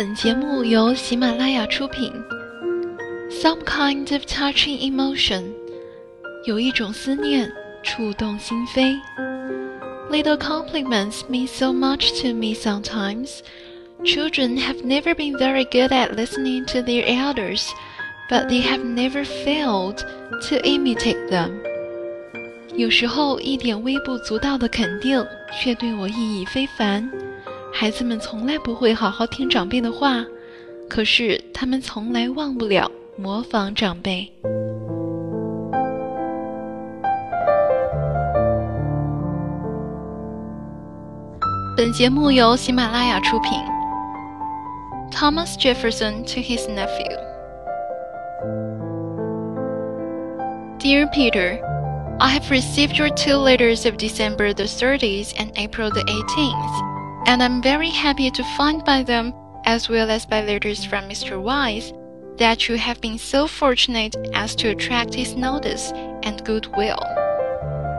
本节目由喜马拉雅出品。Some kind of touching emotion，有一种思念触动心扉。Little compliments mean so much to me sometimes. Children have never been very good at listening to their elders, but they have never failed to imitate them. 有时候一点微不足道的肯定，却对我意义非凡。 孩子们从来不会好好听长辈的话，可是他们从来忘不了模仿长辈。本节目由喜马拉雅出品。Thomas Jefferson to his nephew. Dear Peter, I have received your two letters of December the 30th and April the 18th and I'm very happy to find by them, as well as by letters from Mr. Wythe, that you have been so fortunate as to attract his notice and goodwill.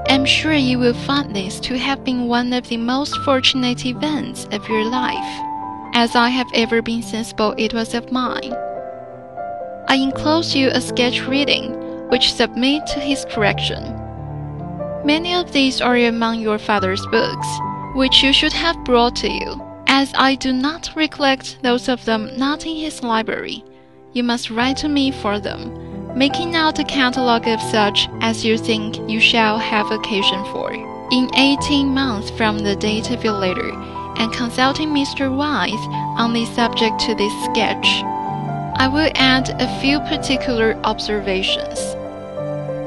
I'm sure you will find this to have been one of the most fortunate events of your life, as I have ever been sensible it was of mine. I enclose you a sketch reading, which submit to his correction. Many of these are among your father's books which you should have brought to you, as I do not recollect those of them not in his library. You must write to me for them, making out a catalogue of such as you think you shall have occasion for, in eighteen months from the date of your letter, and consulting Mr. Wythe on the subject to this sketch. I will add a few particular observations.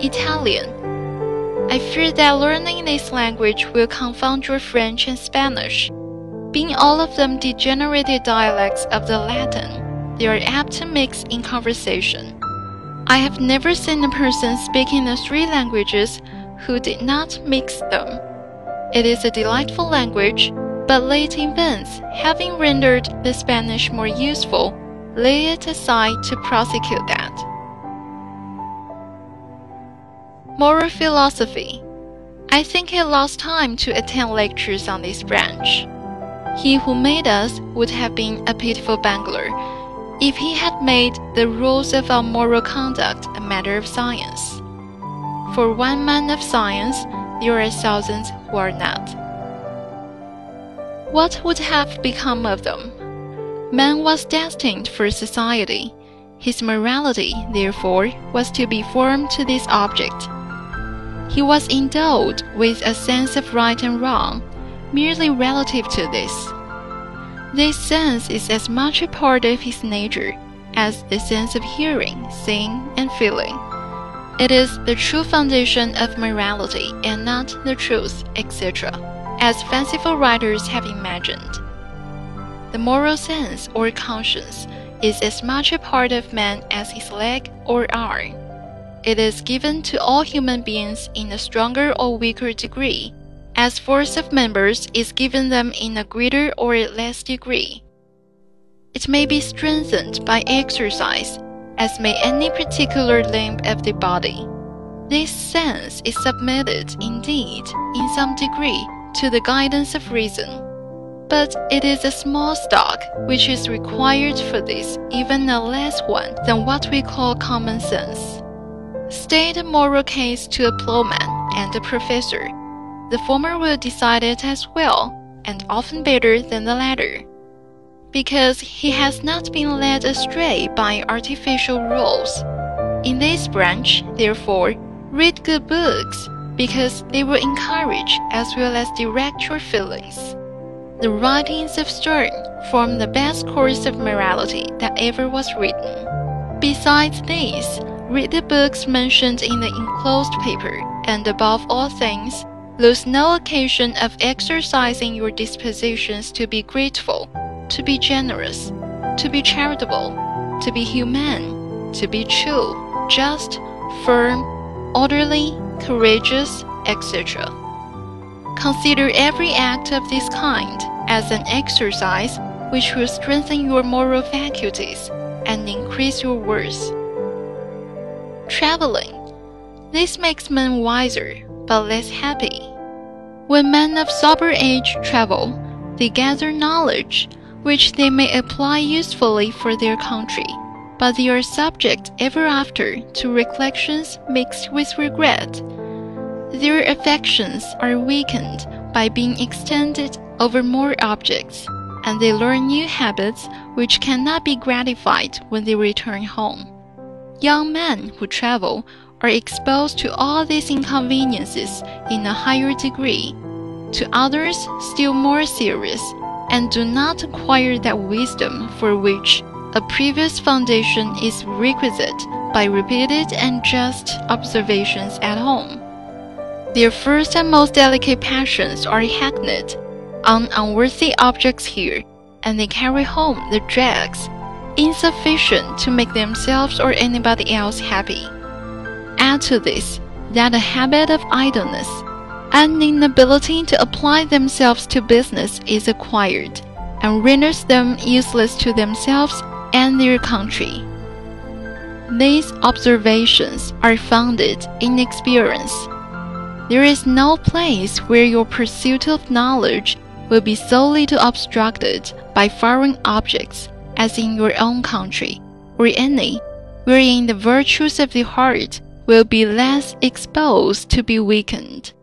Italian I fear that learning this language will confound your French and Spanish. Being all of them degenerated dialects of the Latin, they are apt to mix in conversation. I have never seen a person speaking the three languages who did not mix them. It is a delightful language, but late events, having rendered the Spanish more useful, lay it aside to prosecute that. Moral philosophy. I think it lost time to attend lectures on this branch. He who made us would have been a pitiful bungler if he had made the rules of our moral conduct a matter of science. For one man of science, there are thousands who are not. What would have become of them? Man was destined for society. His morality, therefore, was to be formed to this object. He was endowed with a sense of right and wrong, merely relative to this. This sense is as much a part of his nature as the sense of hearing, seeing, and feeling. It is the true foundation of morality and not the truth, etc., as fanciful writers have imagined. The moral sense or conscience is as much a part of man as his leg or arm. It is given to all human beings in a stronger or weaker degree, as force of members is given them in a greater or less degree. It may be strengthened by exercise, as may any particular limb of the body. This sense is submitted, indeed, in some degree, to the guidance of reason. But it is a small stock which is required for this, even a less one than what we call common sense. State a moral case to a plowman and a professor. The former will decide it as well, and often better than the latter, because he has not been led astray by artificial rules. In this branch, therefore, read good books, because they will encourage as well as direct your feelings. The writings of Sterne form the best course of morality that ever was written. Besides these, Read the books mentioned in the enclosed paper, and above all things, lose no occasion of exercising your dispositions to be grateful, to be generous, to be charitable, to be humane, to be true, just, firm, orderly, courageous, etc. Consider every act of this kind as an exercise which will strengthen your moral faculties and increase your worth traveling. This makes men wiser, but less happy. When men of sober age travel, they gather knowledge, which they may apply usefully for their country, but they are subject ever after to recollections mixed with regret. Their affections are weakened by being extended over more objects, and they learn new habits which cannot be gratified when they return home. Young men who travel are exposed to all these inconveniences in a higher degree, to others still more serious, and do not acquire that wisdom for which a previous foundation is requisite by repeated and just observations at home. Their first and most delicate passions are hackneyed on unworthy objects here, and they carry home the dregs, insufficient to make themselves or anybody else happy. Add to this that a habit of idleness, an inability to apply themselves to business is acquired, and renders them useless to themselves and their country. These observations are founded in experience there is no place where your pursuit of knowledge will be so little obstructed by foreign objects as in your own country, or any wherein the virtues of the heart will be less exposed to be weakened.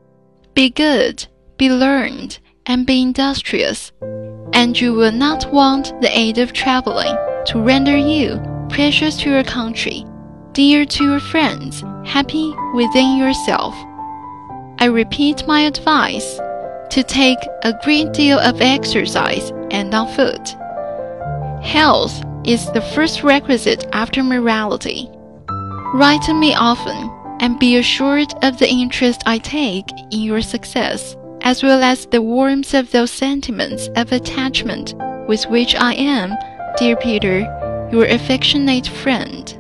Be good, be learned, and be industrious, and you will not want the aid of traveling to render you precious to your country, dear to your friends, happy within yourself. I repeat my advice to take a great deal of exercise and on foot. Health is the first requisite after morality. Write to me often and be assured of the interest I take in your success, as well as the warmth of those sentiments of attachment with which I am, dear Peter, your affectionate friend.